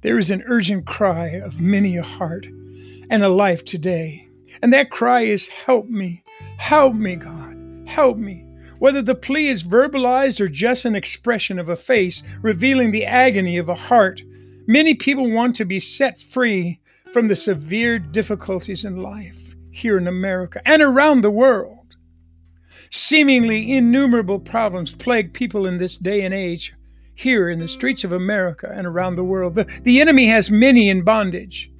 There is an urgent cry of many a heart and a life today. And that cry is, Help me, help me, God, help me. Whether the plea is verbalized or just an expression of a face revealing the agony of a heart, many people want to be set free from the severe difficulties in life here in America and around the world. Seemingly innumerable problems plague people in this day and age here in the streets of America and around the world. The, the enemy has many in bondage,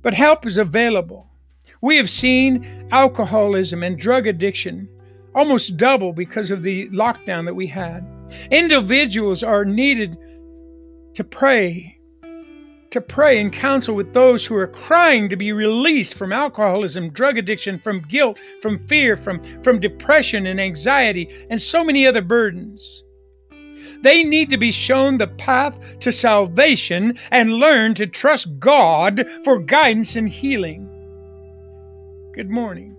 but help is available. We have seen alcoholism and drug addiction almost double because of the lockdown that we had. Individuals are needed to pray, to pray and counsel with those who are crying to be released from alcoholism, drug addiction, from guilt, from fear, from, from depression and anxiety, and so many other burdens. They need to be shown the path to salvation and learn to trust God for guidance and healing. Good morning,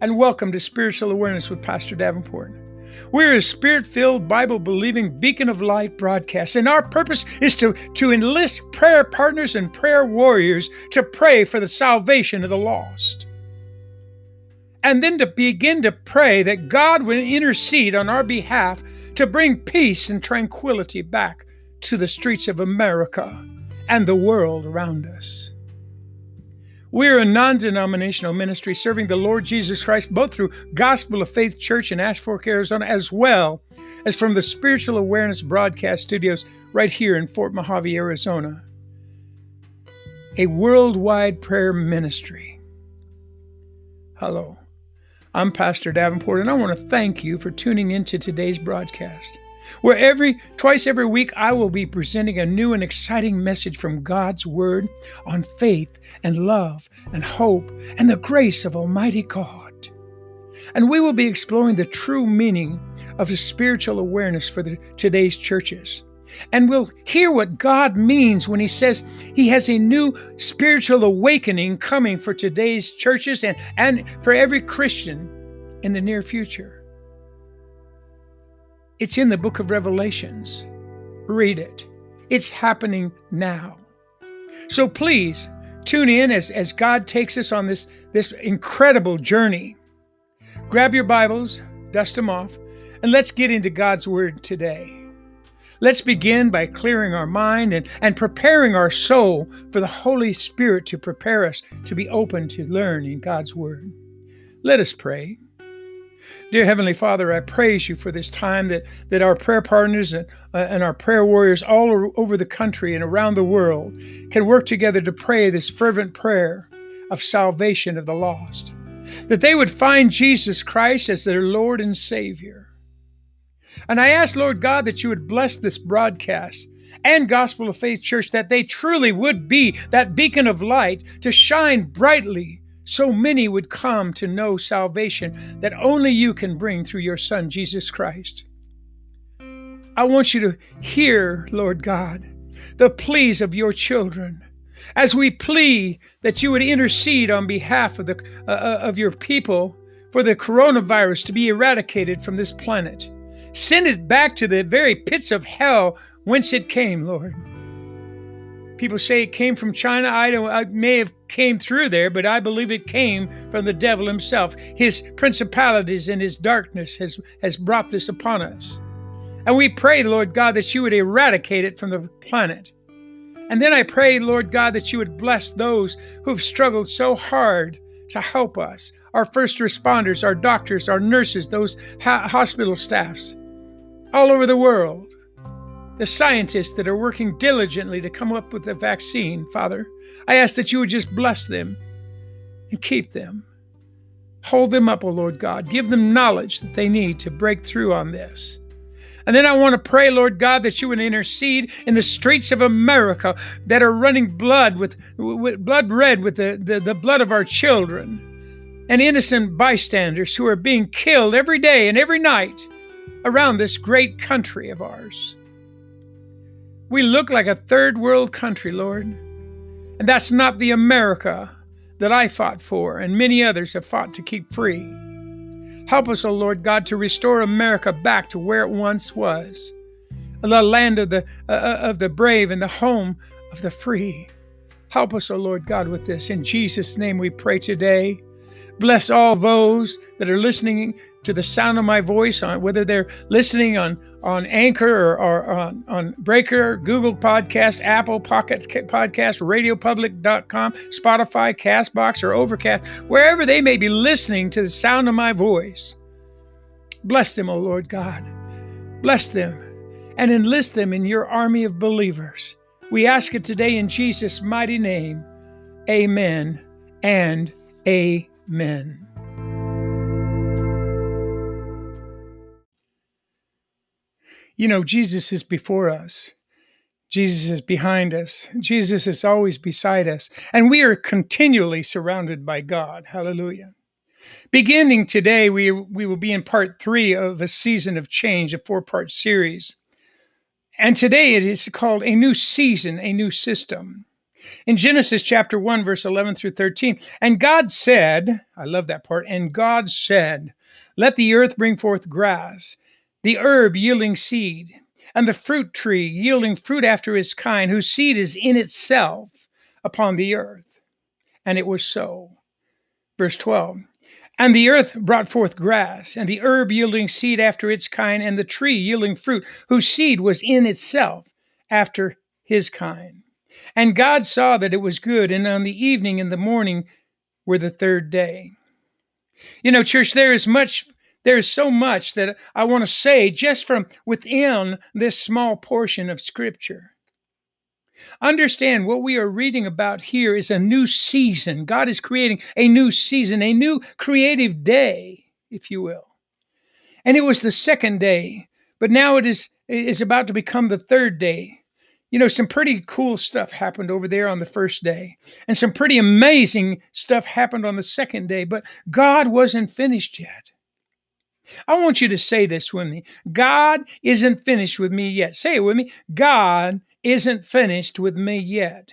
and welcome to Spiritual Awareness with Pastor Davenport. We're a spirit filled, Bible believing beacon of light broadcast, and our purpose is to, to enlist prayer partners and prayer warriors to pray for the salvation of the lost. And then to begin to pray that God would intercede on our behalf to bring peace and tranquility back to the streets of America and the world around us. We're a non denominational ministry serving the Lord Jesus Christ both through Gospel of Faith Church in Ash Fork, Arizona, as well as from the Spiritual Awareness Broadcast Studios right here in Fort Mojave, Arizona. A worldwide prayer ministry. Hello. I'm Pastor Davenport, and I want to thank you for tuning into today's broadcast. Where every twice every week I will be presenting a new and exciting message from God's Word on faith and love and hope and the grace of Almighty God. And we will be exploring the true meaning of the spiritual awareness for the, today's churches. And we'll hear what God means when He says He has a new spiritual awakening coming for today's churches and, and for every Christian in the near future. It's in the book of Revelations. Read it, it's happening now. So please tune in as, as God takes us on this, this incredible journey. Grab your Bibles, dust them off, and let's get into God's Word today. Let's begin by clearing our mind and, and preparing our soul for the Holy Spirit to prepare us to be open to learn in God's Word. Let us pray. Dear Heavenly Father, I praise you for this time that, that our prayer partners and, uh, and our prayer warriors all over the country and around the world can work together to pray this fervent prayer of salvation of the lost. That they would find Jesus Christ as their Lord and Savior and I ask, Lord God, that you would bless this broadcast and Gospel of Faith Church, that they truly would be that beacon of light to shine brightly so many would come to know salvation that only you can bring through your Son, Jesus Christ. I want you to hear, Lord God, the pleas of your children as we plea that you would intercede on behalf of, the, uh, uh of your people for the coronavirus to be eradicated from this planet. Send it back to the very pits of hell whence it came, Lord. People say it came from China. I don't. I may have came through there, but I believe it came from the devil himself. His principalities and his darkness has has brought this upon us. And we pray, Lord God, that you would eradicate it from the planet. And then I pray, Lord God, that you would bless those who have struggled so hard to help us our first responders, our doctors, our nurses, those hospital staffs all over the world, the scientists that are working diligently to come up with a vaccine, Father. I ask that you would just bless them and keep them. Hold them up, O oh Lord God. Give them knowledge that they need to break through on this. And then I want to pray, Lord God, that you would intercede in the streets of America that are running blood with, with blood red with the, the, the blood of our children and innocent bystanders who are being killed every day and every night around this great country of ours. We look like a third world country, Lord, and that's not the America that I fought for and many others have fought to keep free. Help us, O oh Lord God, to restore America back to where it once was the land of the uh, uh, of the brave and the home of the free. Help us, O Lord God, with this. In Jesus' name we pray today. Bless all those that are listening to the sound of my voice, on whether they're listening on on Anchor or, or on, on Breaker, Google Podcast, Apple Pocket Podcast, RadioPublic.com, Spotify, Castbox, or Overcast, wherever they may be listening to the sound of my voice. Bless them, O Lord God. Bless them and enlist them in your army of believers. We ask it today in Jesus' mighty name. Amen and amen. You know, Jesus is before us. Jesus is behind us. Jesus is always beside us. And we are continually surrounded by God. Hallelujah. Beginning today, we, we will be in part three of a season of change, a four part series. And today it is called a new season, a new system. In Genesis chapter 1, verse 11 through 13, and God said, I love that part, and God said, Let the earth bring forth grass the herb yielding seed, and the fruit tree yielding fruit after its kind, whose seed is in itself upon the earth. And it was so. Verse 12 And the earth brought forth grass, and the herb yielding seed after its kind, and the tree yielding fruit, whose seed was in itself after his kind. And God saw that it was good, and on the evening and the morning were the third day. You know, church, there is much there's so much that I want to say just from within this small portion of Scripture. Understand what we are reading about here is a new season. God is creating a new season, a new creative day, if you will. And it was the second day, but now it is, it is about to become the third day. You know, some pretty cool stuff happened over there on the first day, and some pretty amazing stuff happened on the second day, but God wasn't finished yet. I want you to say this with me God isn't finished with me yet. Say it with me God isn't finished with me yet.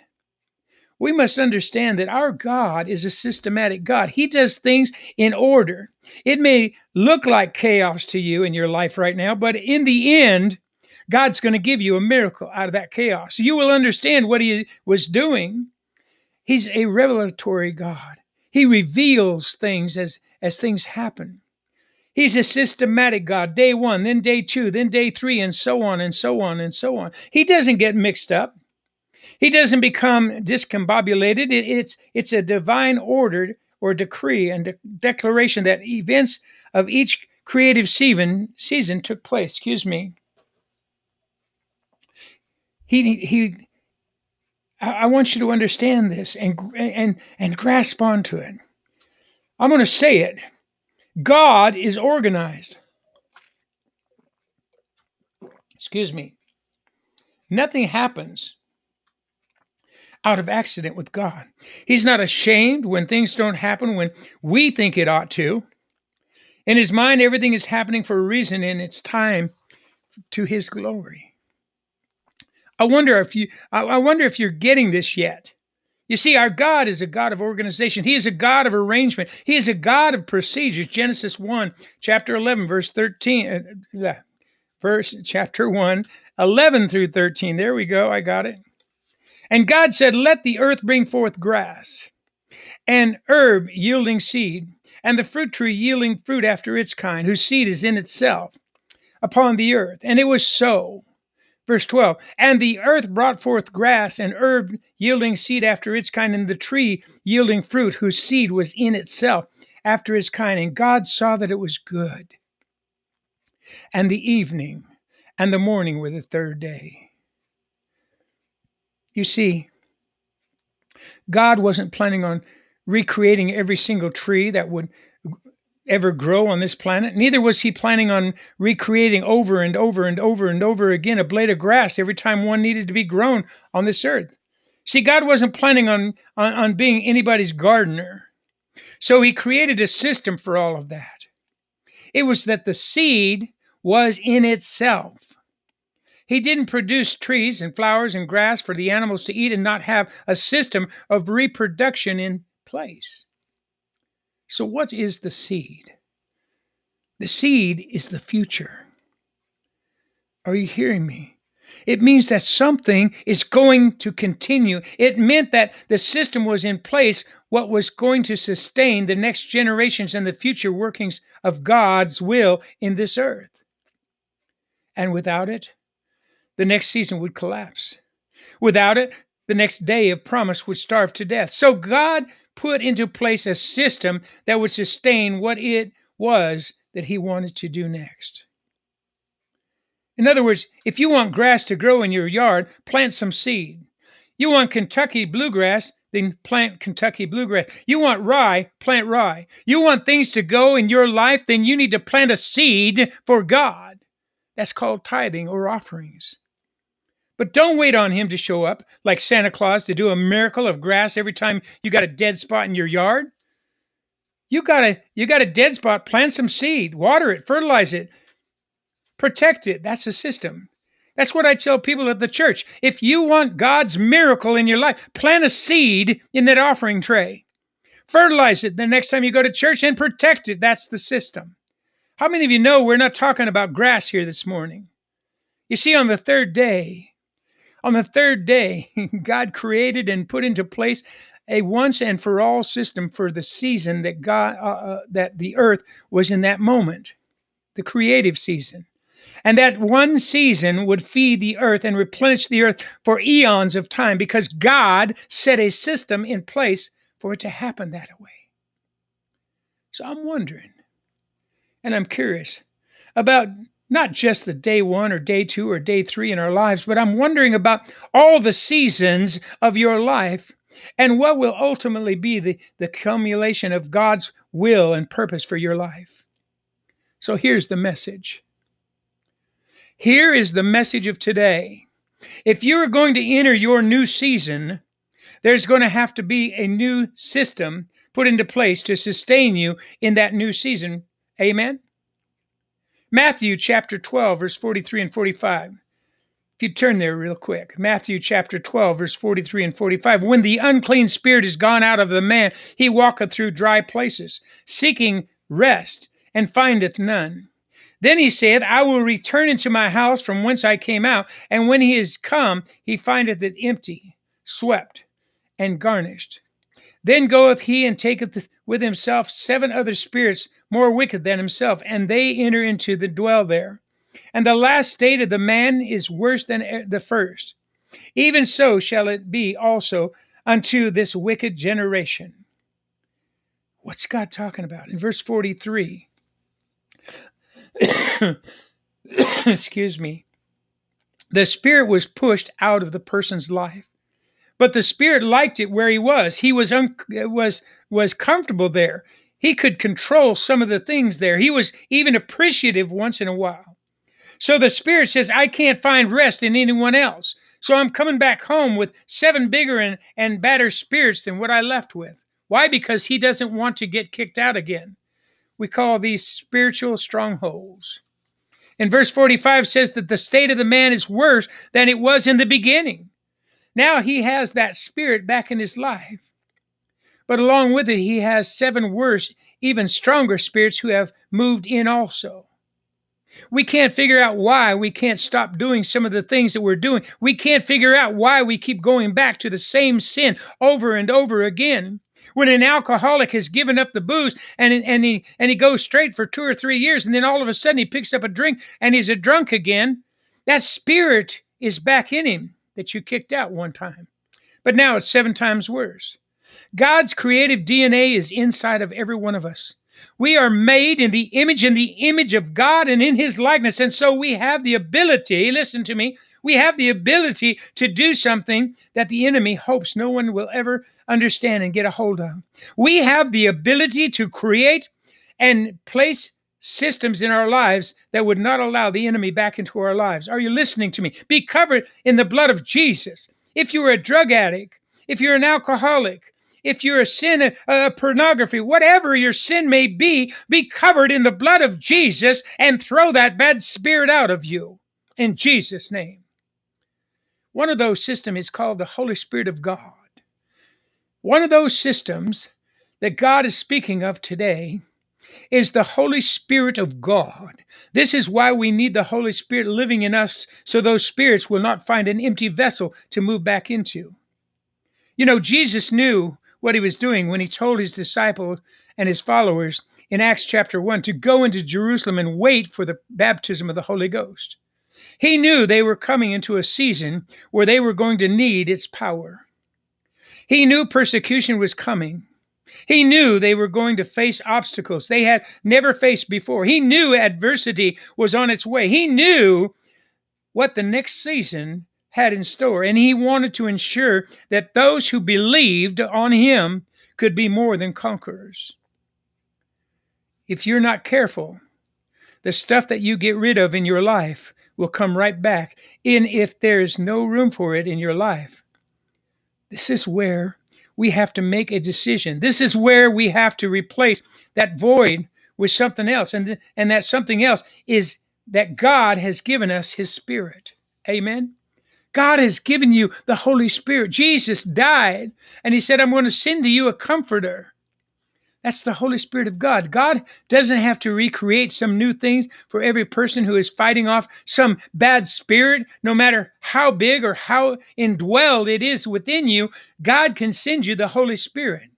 We must understand that our God is a systematic God. He does things in order. It may look like chaos to you in your life right now, but in the end, God's going to give you a miracle out of that chaos. You will understand what He was doing. He's a revelatory God. He reveals things as, as things happen. He's a systematic God. Day one, then day two, then day three, and so on and so on and so on. He doesn't get mixed up. He doesn't become discombobulated. It, it's it's a divine order or decree and de- declaration that events of each creative season season took place. Excuse me. He he. I want you to understand this and and and grasp onto it. I'm going to say it God is organized. Excuse me. Nothing happens out of accident with God. He's not ashamed when things don't happen when we think it ought to. In his mind, everything is happening for a reason and it's time to his glory. I wonder if you I wonder if you're getting this yet. You see, our God is a God of organization. He is a God of arrangement. He is a God of procedures. Genesis 1, chapter 11, verse 13, uh, verse chapter 1, 11 through 13. There we go. I got it. And God said, Let the earth bring forth grass, and herb yielding seed, and the fruit tree yielding fruit after its kind, whose seed is in itself upon the earth. And it was so. Verse 12, and the earth brought forth grass and herb yielding seed after its kind, and the tree yielding fruit whose seed was in itself after its kind. And God saw that it was good. And the evening and the morning were the third day. You see, God wasn't planning on recreating every single tree that would ever grow on this planet. Neither was he planning on recreating over and over and over and over again a blade of grass every time one needed to be grown on this earth. See, God wasn't planning on, on, on being anybody's gardener. So he created a system for all of that. It was that the seed was in itself. He didn't produce trees and flowers and grass for the animals to eat and not have a system of reproduction in place. So, what is the seed? The seed is the future. Are you hearing me? It means that something is going to continue. It meant that the system was in place, what was going to sustain the next generations and the future workings of God's will in this earth. And without it, the next season would collapse. Without it, the next day of promise would starve to death. So God put into place a system that would sustain what it was that He wanted to do next. In other words, if you want grass to grow in your yard, plant some seed. You want Kentucky bluegrass, then plant Kentucky bluegrass. You want rye, plant rye. You want things to go in your life, then you need to plant a seed for God. That's called tithing or offerings. But don't wait on him to show up like Santa Claus to do a miracle of grass every time you got a dead spot in your yard. You got a you got a dead spot, plant some seed, water it, fertilize it, protect it. That's a system. That's what I tell people at the church. If you want God's miracle in your life, plant a seed in that offering tray. Fertilize it the next time you go to church and protect it. That's the system. How many of you know we're not talking about grass here this morning? You see, on the third day, on the third day, God created and put into place a once and for all system for the season that God uh, uh, that the earth was in that moment, the creative season. And that one season would feed the earth and replenish the earth for eons of time because God set a system in place for it to happen that way. So I'm wondering, and I'm curious about not just the day one or day two or day three in our lives, but I'm wondering about all the seasons of your life and what will ultimately be the, the accumulation of God's will and purpose for your life. So here's the message. Here is the message of today. If you're going to enter your new season, there's going to have to be a new system put into place to sustain you in that new season. Amen? Matthew chapter 12, verse 43 and 45. If you turn there real quick, Matthew chapter 12, verse 43 and 45. When the unclean spirit is gone out of the man, he walketh through dry places, seeking rest, and findeth none. Then he saith, I will return into my house from whence I came out. And when he is come, he findeth it empty, swept, and garnished. Then goeth he and taketh with himself seven other spirits more wicked than himself, and they enter into the dwell there. And the last state of the man is worse than the first. Even so shall it be also unto this wicked generation. What's God talking about? In verse 43, excuse me, the spirit was pushed out of the person's life. But the spirit liked it where he was. He was un- was was comfortable there. He could control some of the things there. He was even appreciative once in a while. So the spirit says, "I can't find rest in anyone else." So I'm coming back home with seven bigger and, and badder spirits than what I left with. Why? Because he doesn't want to get kicked out again. We call these spiritual strongholds. And verse 45 says that the state of the man is worse than it was in the beginning. Now he has that spirit back in his life. But along with it, he has seven worse, even stronger spirits who have moved in also. We can't figure out why we can't stop doing some of the things that we're doing. We can't figure out why we keep going back to the same sin over and over again. When an alcoholic has given up the booze and, and, he, and he goes straight for two or three years, and then all of a sudden he picks up a drink and he's a drunk again, that spirit is back in him that you kicked out one time. But now it's seven times worse. God's creative DNA is inside of every one of us. We are made in the image and the image of God and in his likeness. And so we have the ability, listen to me, we have the ability to do something that the enemy hopes no one will ever understand and get a hold of. We have the ability to create and place systems in our lives that would not allow the enemy back into our lives. Are you listening to me? Be covered in the blood of Jesus. If you're a drug addict, if you're an alcoholic, if you're a sin, a, a pornography, whatever your sin may be, be covered in the blood of Jesus and throw that bad spirit out of you in Jesus' name. One of those systems is called the Holy Spirit of God. One of those systems that God is speaking of today is the Holy Spirit of God. This is why we need the Holy Spirit living in us so those spirits will not find an empty vessel to move back into. You know, Jesus knew what he was doing when he told his disciples and his followers in Acts chapter 1 to go into Jerusalem and wait for the baptism of the Holy Ghost. He knew they were coming into a season where they were going to need its power. He knew persecution was coming. He knew they were going to face obstacles they had never faced before. He knew adversity was on its way. He knew what the next season had in store, and he wanted to ensure that those who believed on him could be more than conquerors. If you're not careful, the stuff that you get rid of in your life will come right back, in if there's no room for it in your life. This is where we have to make a decision. This is where we have to replace that void with something else. And, th- and that something else is that God has given us His Spirit. Amen. God has given you the Holy Spirit. Jesus died and He said, I'm going to send to you a comforter. That's the Holy Spirit of God. God doesn't have to recreate some new things for every person who is fighting off some bad spirit, no matter how big or how indwelled it is within you. God can send you the Holy Spirit.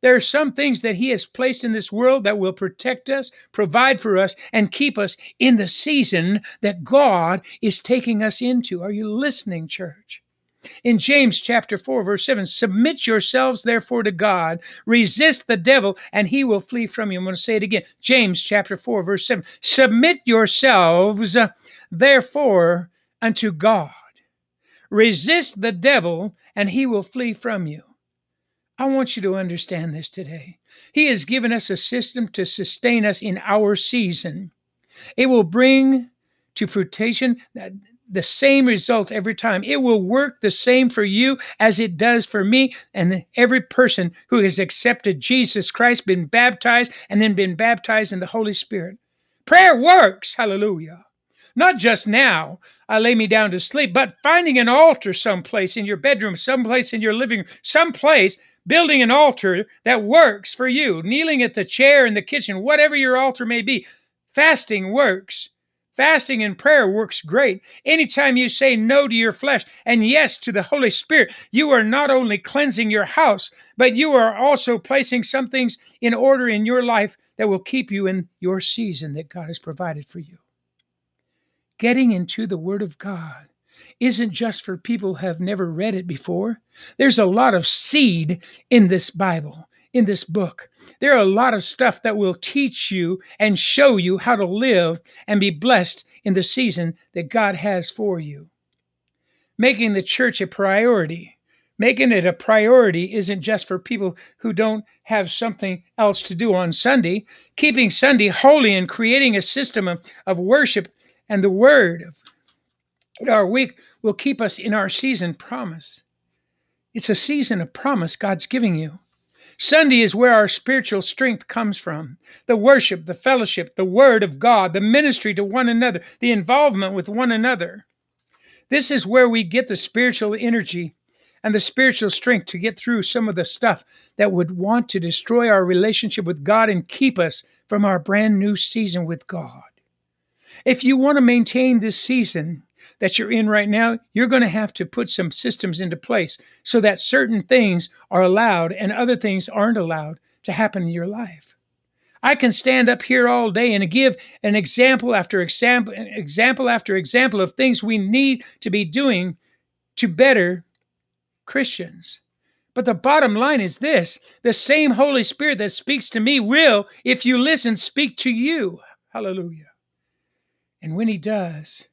There are some things that He has placed in this world that will protect us, provide for us, and keep us in the season that God is taking us into. Are you listening, church? In James chapter 4 verse 7, submit yourselves therefore to God, resist the devil and he will flee from you. I'm going to say it again. James chapter 4 verse 7, submit yourselves uh, therefore unto God. Resist the devil and he will flee from you. I want you to understand this today. He has given us a system to sustain us in our season. It will bring to fruition the same result every time. It will work the same for you as it does for me and every person who has accepted Jesus Christ, been baptized, and then been baptized in the Holy Spirit. Prayer works. Hallelujah. Not just now, I lay me down to sleep, but finding an altar someplace in your bedroom, someplace in your living room, someplace, building an altar that works for you, kneeling at the chair in the kitchen, whatever your altar may be. Fasting works. Fasting and prayer works great. Anytime you say no to your flesh and yes to the Holy Spirit, you are not only cleansing your house, but you are also placing some things in order in your life that will keep you in your season that God has provided for you. Getting into the Word of God isn't just for people who have never read it before. There's a lot of seed in this Bible in this book. There are a lot of stuff that will teach you and show you how to live and be blessed in the season that God has for you. Making the church a priority. Making it a priority isn't just for people who don't have something else to do on Sunday. Keeping Sunday holy and creating a system of, of worship and the word of our week will keep us in our season promise. It's a season of promise God's giving you. Sunday is where our spiritual strength comes from. The worship, the fellowship, the word of God, the ministry to one another, the involvement with one another. This is where we get the spiritual energy and the spiritual strength to get through some of the stuff that would want to destroy our relationship with God and keep us from our brand new season with God. If you want to maintain this season, that you're in right now, you're going to have to put some systems into place so that certain things are allowed and other things aren't allowed to happen in your life. I can stand up here all day and give an example after example, example after example of things we need to be doing to better Christians. But the bottom line is this the same Holy Spirit that speaks to me will, if you listen, speak to you. Hallelujah. And when He does,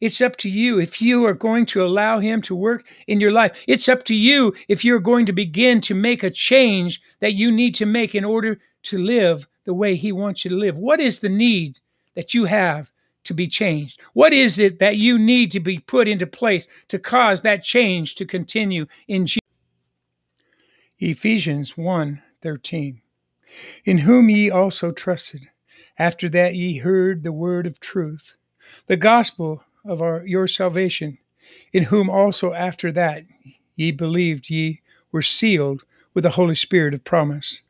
it's up to you if you are going to allow Him to work in your life. It's up to you if you're going to begin to make a change that you need to make in order to live the way He wants you to live. What is the need that you have to be changed? What is it that you need to be put into place to cause that change to continue in Jesus? Ephesians 1 13. In whom ye also trusted, after that ye heard the word of truth, the gospel of our your salvation, in whom also after that ye believed ye were sealed with the Holy Spirit of promise,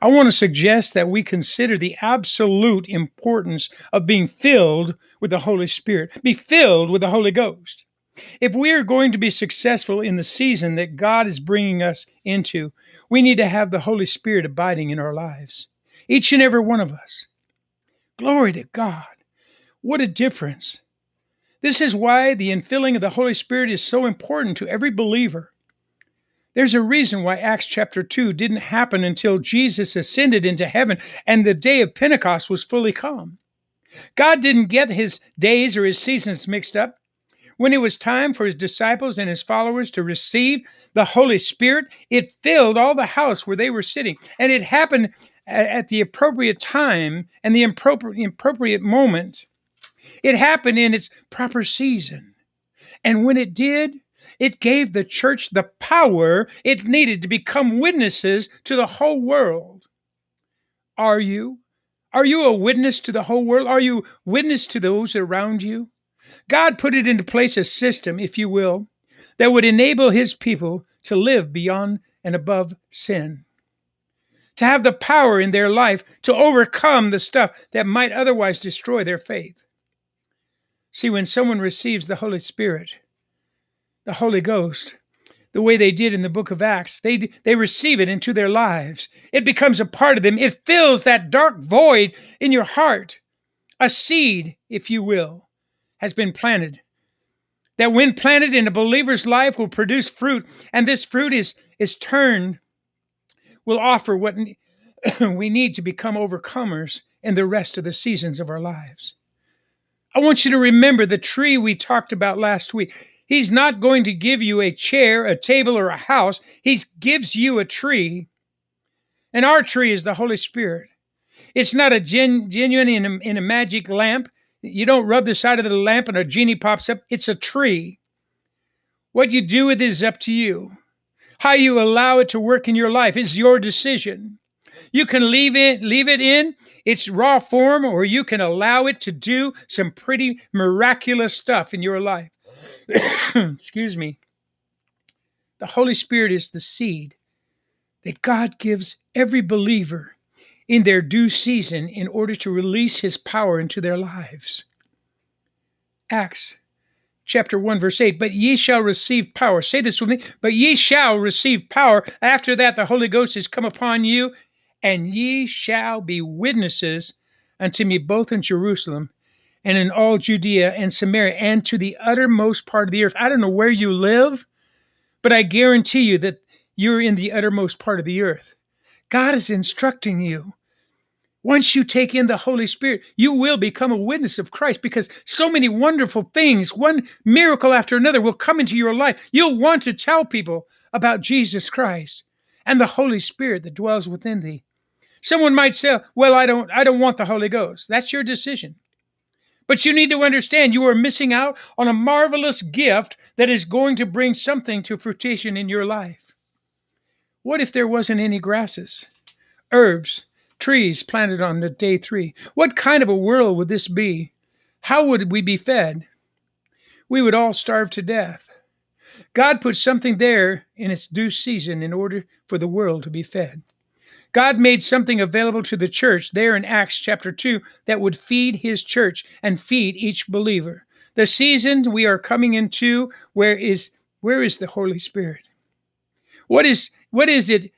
I want to suggest that we consider the absolute importance of being filled with the Holy Spirit, be filled with the Holy Ghost. If we are going to be successful in the season that God is bringing us into, we need to have the Holy Spirit abiding in our lives, each and every one of us. Glory to God. What a difference. This is why the infilling of the Holy Spirit is so important to every believer. There's a reason why Acts chapter 2 didn't happen until Jesus ascended into heaven and the day of Pentecost was fully come. God didn't get his days or his seasons mixed up. When it was time for his disciples and his followers to receive the Holy Spirit, it filled all the house where they were sitting. And it happened at the appropriate time and the appropriate moment. It happened in its proper season. And when it did, it gave the church the power it needed to become witnesses to the whole world. Are you? Are you a witness to the whole world? Are you witness to those around you? God put it into place a system, if you will, that would enable his people to live beyond and above sin. To have the power in their life to overcome the stuff that might otherwise destroy their faith. See, when someone receives the Holy Spirit, the Holy Ghost, the way they did in the book of Acts. They, they receive it into their lives. It becomes a part of them. It fills that dark void in your heart. A seed, if you will, has been planted. That when planted in a believer's life will produce fruit, and this fruit is, is turned, will offer what we need to become overcomers in the rest of the seasons of our lives. I want you to remember the tree we talked about last week. He's not going to give you a chair, a table, or a house. He gives you a tree. And our tree is the Holy Spirit. It's not a gen, genuine in a, in a magic lamp. You don't rub the side of the lamp and a genie pops up. It's a tree. What you do with it is up to you. How you allow it to work in your life is your decision. You can leave it, leave it in. Its raw form, or you can allow it to do some pretty miraculous stuff in your life. excuse me, the Holy Spirit is the seed that God gives every believer in their due season in order to release his power into their lives. Acts chapter 1 verse 8 but ye shall receive power. Say this with me. But ye shall receive power. After that the holy ghost is come upon you and ye shall be witnesses unto me both in jerusalem and in all Judea and Samaria and to the uttermost part of the earth. I don't know where you live, but I guarantee you that you're in the uttermost part of the earth. God is instructing you. Once you take in the Holy Spirit, you will become a witness of Christ because so many wonderful things, one miracle after another, will come into your life. You'll want to tell people about Jesus Christ and the Holy Spirit that dwells within thee. Someone might say, "Well, I don't I don't want the Holy Ghost." That's your decision. But you need to understand you are missing out on a marvelous gift that is going to bring something to fruition in your life. What if there wasn't any grasses, herbs, trees planted on the day three? What kind of a world would this be? How would we be fed? We would all starve to death. God put something there in its due season in order for the world to be fed. God made something available to the church there in Acts chapter 2 that would feed his church and feed each believer. The season we are coming into where is where is the Holy Spirit? What is what is it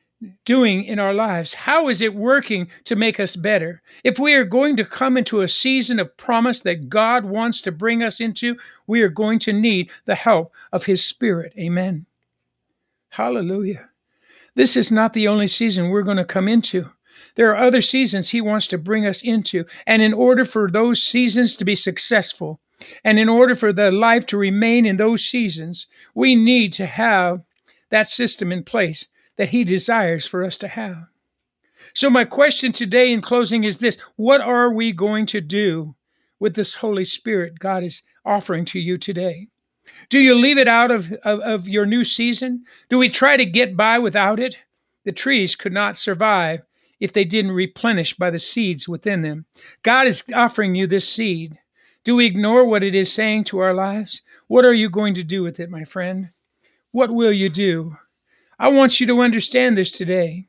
doing in our lives? How is it working to make us better? If we are going to come into a season of promise that God wants to bring us into, we are going to need the help of His Spirit. Amen. Hallelujah. This is not the only season we're going to come into. There are other seasons He wants to bring us into. And in order for those seasons to be successful, and in order for the life to remain in those seasons, we need to have that system in place that He desires for us to have. So, my question today in closing is this What are we going to do with this Holy Spirit God is offering to you today? Do you leave it out of, of, of, your new season? Do we try to get by without it? The trees could not survive if they didn't replenish by the seeds within them. God is offering you this seed. Do we ignore what it is saying to our lives? What are you going to do with it, my friend? What will you do? I want you to understand this today.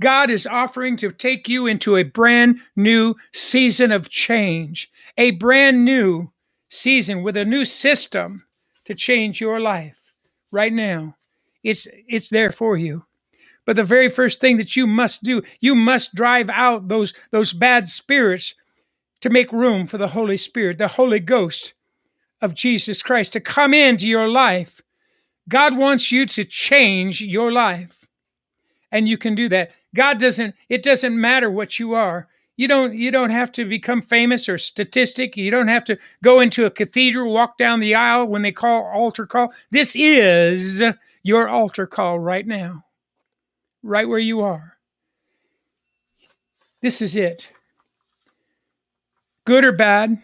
God is offering to take you into a brand new season of change, a brand new season with a new system to change your life right now. It's it's there for you. But the very first thing that you must do, you must drive out those those bad spirits to make room for the Holy Spirit, the Holy Ghost of Jesus Christ to come into your life. God wants you to change your life. And you can do that. God doesn't it doesn't matter what you are. You don't you don't have to become famous or statistic. You don't have to go into a cathedral, walk down the aisle when they call altar call. This is your altar call right now. Right where you are. This is it. Good or bad,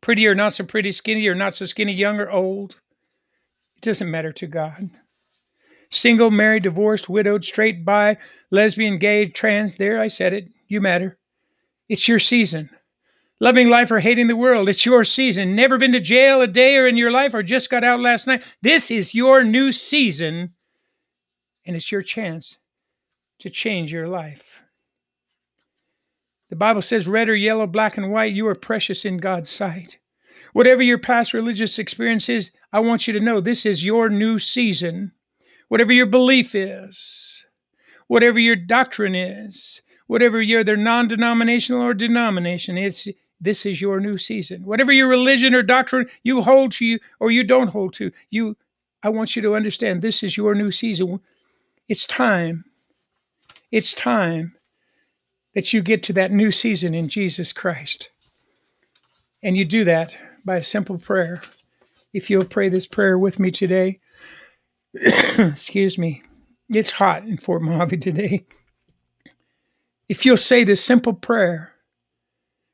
pretty or not so pretty, skinny or not so skinny, young or old. It doesn't matter to God. Single, married, divorced, widowed, straight, bi, lesbian, gay, trans, there, I said it. You matter. It's your season. Loving life or hating the world, it's your season. Never been to jail a day or in your life or just got out last night. This is your new season, and it's your chance to change your life. The Bible says, red or yellow, black and white, you are precious in God's sight. Whatever your past religious experience is, I want you to know this is your new season. Whatever your belief is, whatever your doctrine is, whatever your their non-denominational or denomination, it's this is your new season. Whatever your religion or doctrine you hold to you or you don't hold to, you I want you to understand this is your new season. It's time. It's time that you get to that new season in Jesus Christ. And you do that by a simple prayer. If you'll pray this prayer with me today, excuse me, it's hot in Fort Mojave today. If you'll say this simple prayer,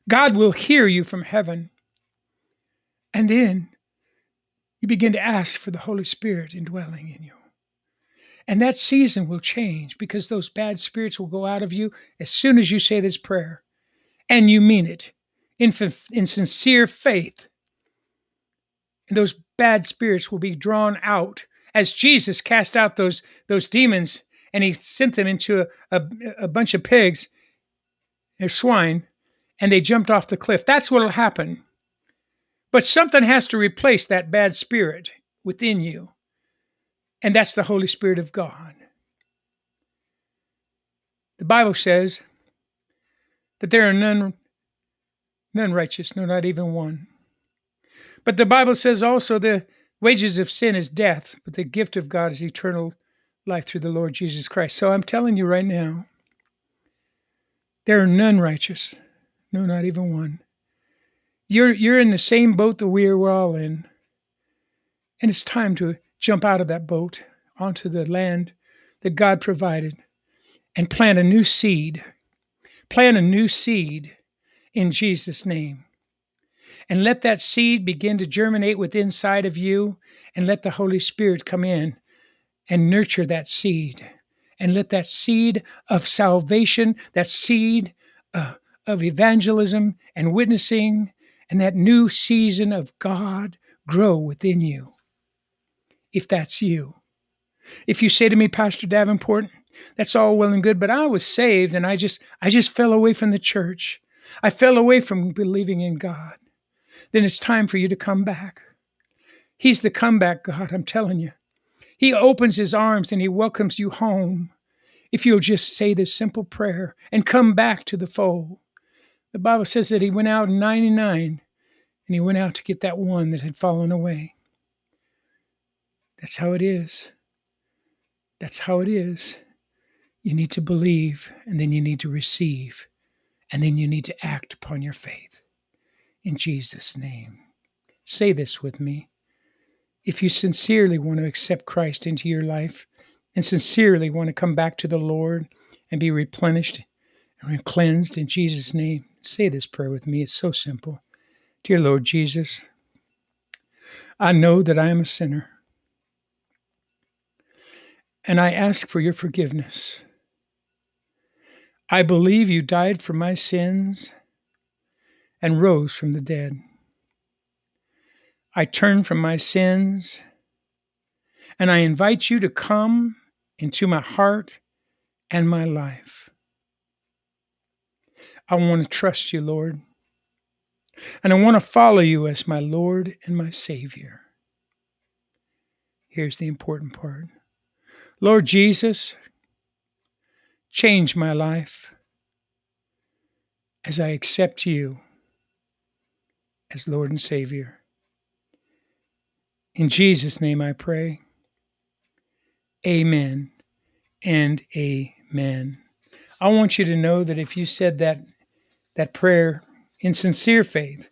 God will hear you from heaven. And then you begin to ask for the Holy Spirit indwelling in you. And that season will change because those bad spirits will go out of you as soon as you say this prayer and you mean it in, in sincere faith. And those bad spirits will be drawn out as Jesus cast out those, those demons and he sent them into a, a, a bunch of pigs or swine and they jumped off the cliff. That's what will happen. But something has to replace that bad spirit within you. And that's the Holy Spirit of God. The Bible says that there are none, none righteous, no, not even one. But the Bible says also the wages of sin is death, but the gift of God is eternal life through the Lord Jesus Christ. So I'm telling you right now, there are none righteous, no, not even one. You're you're in the same boat that we are all in, and it's time to jump out of that boat onto the land that God provided and plant a new seed. Plant a new seed in Jesus' name. And let that seed begin to germinate within inside of you, and let the Holy Spirit come in and nurture that seed. And let that seed of salvation, that seed uh, of evangelism and witnessing, and that new season of God grow within you if that's you. If you say to me, Pastor Davenport, that's all well and good, but I was saved and I just I just fell away from the church. I fell away from believing in God. Then it's time for you to come back. He's the comeback God, I'm telling you. He opens his arms and he welcomes you home if you'll just say this simple prayer and come back to the fold. The Bible says that he went out in 99 and he went out to get that one that had fallen away. That's how it is. That's how it is. You need to believe, and then you need to receive, and then you need to act upon your faith. In Jesus' name. Say this with me. If you sincerely want to accept Christ into your life and sincerely want to come back to the Lord and be replenished and cleansed in Jesus' name, say this prayer with me. It's so simple. Dear Lord Jesus, I know that I am a sinner and I ask for your forgiveness. I believe you died for my sins and rose from the dead. I turn from my sins and I invite you to come into my heart and my life. I want to trust you, Lord. And I want to follow you as my Lord and my Savior. Here's the important part Lord Jesus, change my life as I accept you as Lord and Savior. In Jesus' name I pray. Amen and amen. I want you to know that if you said that that prayer in sincere faith,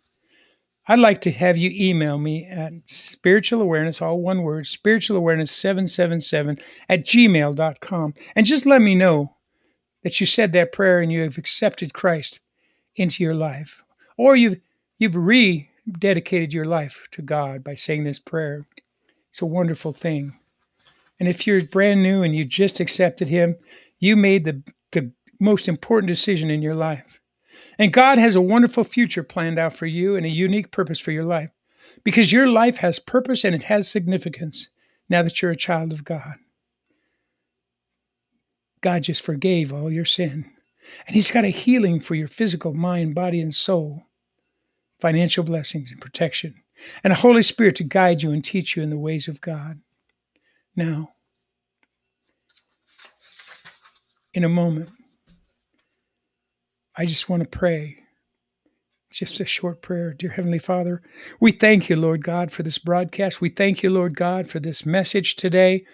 I'd like to have you email me at spiritual awareness, all one word, spiritual awareness 777 at gmail.com. And just let me know that you said that prayer and you have accepted Christ into your life. Or you've you've rededicated your life to God by saying this prayer. It's a wonderful thing. And if you're brand new and you just accepted Him, you made the, the most important decision in your life. And God has a wonderful future planned out for you and a unique purpose for your life because your life has purpose and it has significance now that you're a child of God. God just forgave all your sin. And He's got a healing for your physical mind, body, and soul, financial blessings and protection, and a Holy Spirit to guide you and teach you in the ways of God. Now, in a moment, I just want to pray. Just a short prayer. Dear Heavenly Father, we thank you, Lord God, for this broadcast. We thank you, Lord God, for this message today.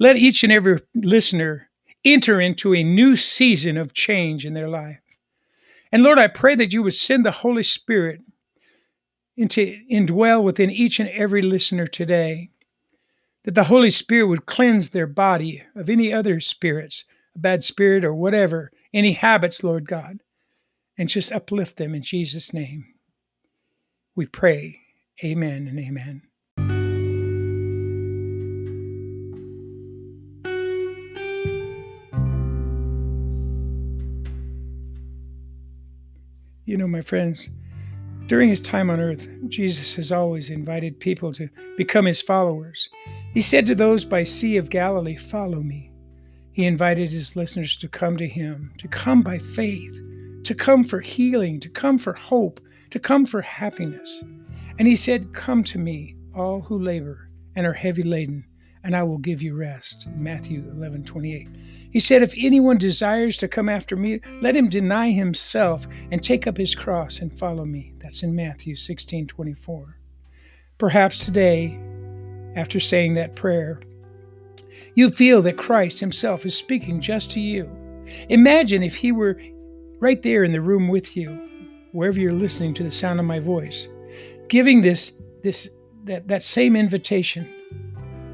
Let each and every listener enter into a new season of change in their life. And Lord, I pray that you would send the Holy Spirit into indwell within each and every listener today that the Holy Spirit would cleanse their body of any other spirits, a bad spirit or whatever, any habits, Lord God, and just uplift them in Jesus' name. We pray. Amen and amen. You know, my friends, during his time on earth, Jesus has always invited people to become his followers. He said to those by Sea of Galilee, Follow me. He invited his listeners to come to him, to come by faith, to come for healing, to come for hope, to come for happiness. And he said, Come to me, all who labor and are heavy laden, and I will give you rest. Matthew 11 28. He said, If anyone desires to come after me, let him deny himself and take up his cross and follow me. That's in Matthew 16 24. Perhaps today after saying that prayer. You feel that Christ Himself is speaking just to you. Imagine if He were right there in the room with you, wherever you're listening to the sound of my voice, giving this, this that, that same invitation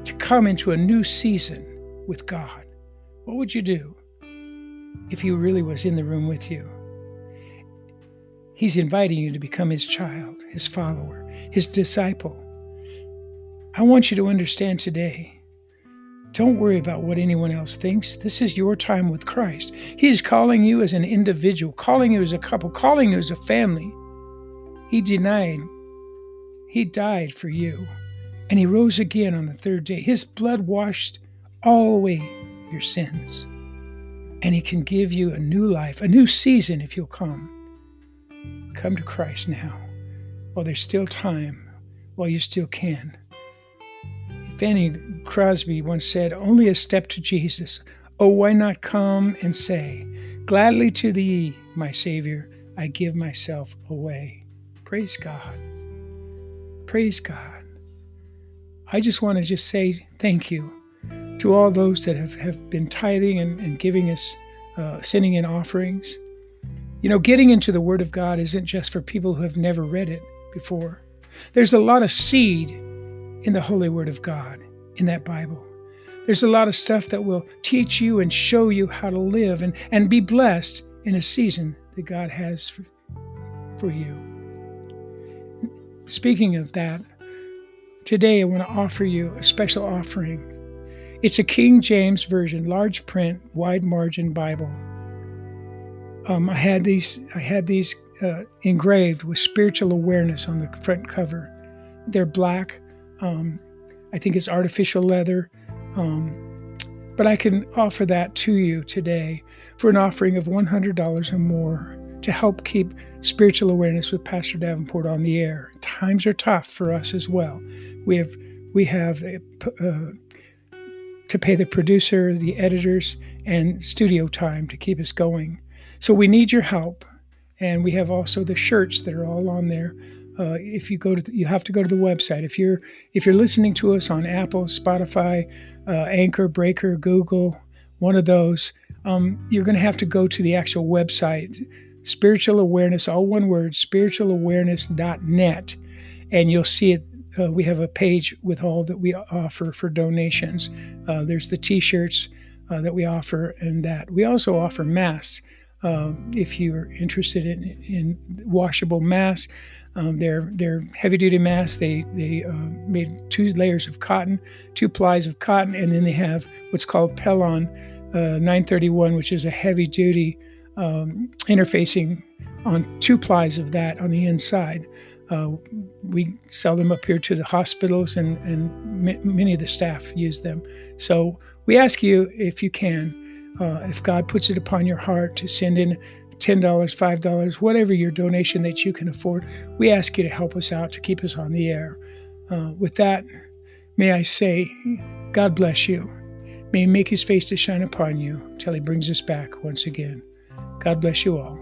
to come into a new season with God. What would you do if He really was in the room with you? He's inviting you to become His child, His follower, His disciple. I want you to understand today don't worry about what anyone else thinks. This is your time with Christ. He is calling you as an individual, calling you as a couple, calling you as a family. He denied, He died for you, and He rose again on the third day. His blood washed all away your sins, and He can give you a new life, a new season if you'll come. Come to Christ now while there's still time, while you still can. Fanny Crosby once said, Only a step to Jesus. Oh, why not come and say, Gladly to thee, my Savior, I give myself away. Praise God. Praise God. I just want to just say thank you to all those that have, have been tithing and, and giving us, uh, sending in offerings. You know, getting into the Word of God isn't just for people who have never read it before. There's a lot of seed in the Holy Word of God, in that Bible. There's a lot of stuff that will teach you and show you how to live and, and be blessed in a season that God has for, for you. Speaking of that, today I want to offer you a special offering. It's a King James Version, large print, wide margin Bible. Um, I had these. I had these uh, engraved with spiritual awareness on the front cover. They're black um, I think it's artificial leather. Um, But I can offer that to you today for an offering of $100 or more to help keep spiritual awareness with Pastor Davenport on the air. Times are tough for us as well. We have we have uh, to pay the producer, the editors, and studio time to keep us going. So we need your help, and we have also the shirts that are all on there. Uh, if you go to, the, you have to go to the website. If you're if you're listening to us on Apple, Spotify, uh, Anchor, Breaker, Google, one of those, um, you're going to have to go to the actual website spiritual awareness, all one word, spiritualawareness.net, and you'll see it. Uh, we have a page with all that we offer for donations. Uh, there's the T-shirts uh, that we offer, and that we also offer masks. Um, if you're interested in, in washable masks, um, they're they're heavy duty masks. They they uh, made two layers of cotton, two plies of cotton, and then they have what's called Pellon uh, 931, which is a heavy duty um, interfacing on two plies of that on the inside. Uh, we sell them up here to the hospitals, and, and m- many of the staff use them. So we ask you, if you can, uh, if God puts it upon your heart to send in $10, $5, whatever your donation that you can afford, we ask you to help us out to keep us on the air. Uh, with that, may I say, God bless you. May He make His face to shine upon you till He brings us back once again. God bless you all.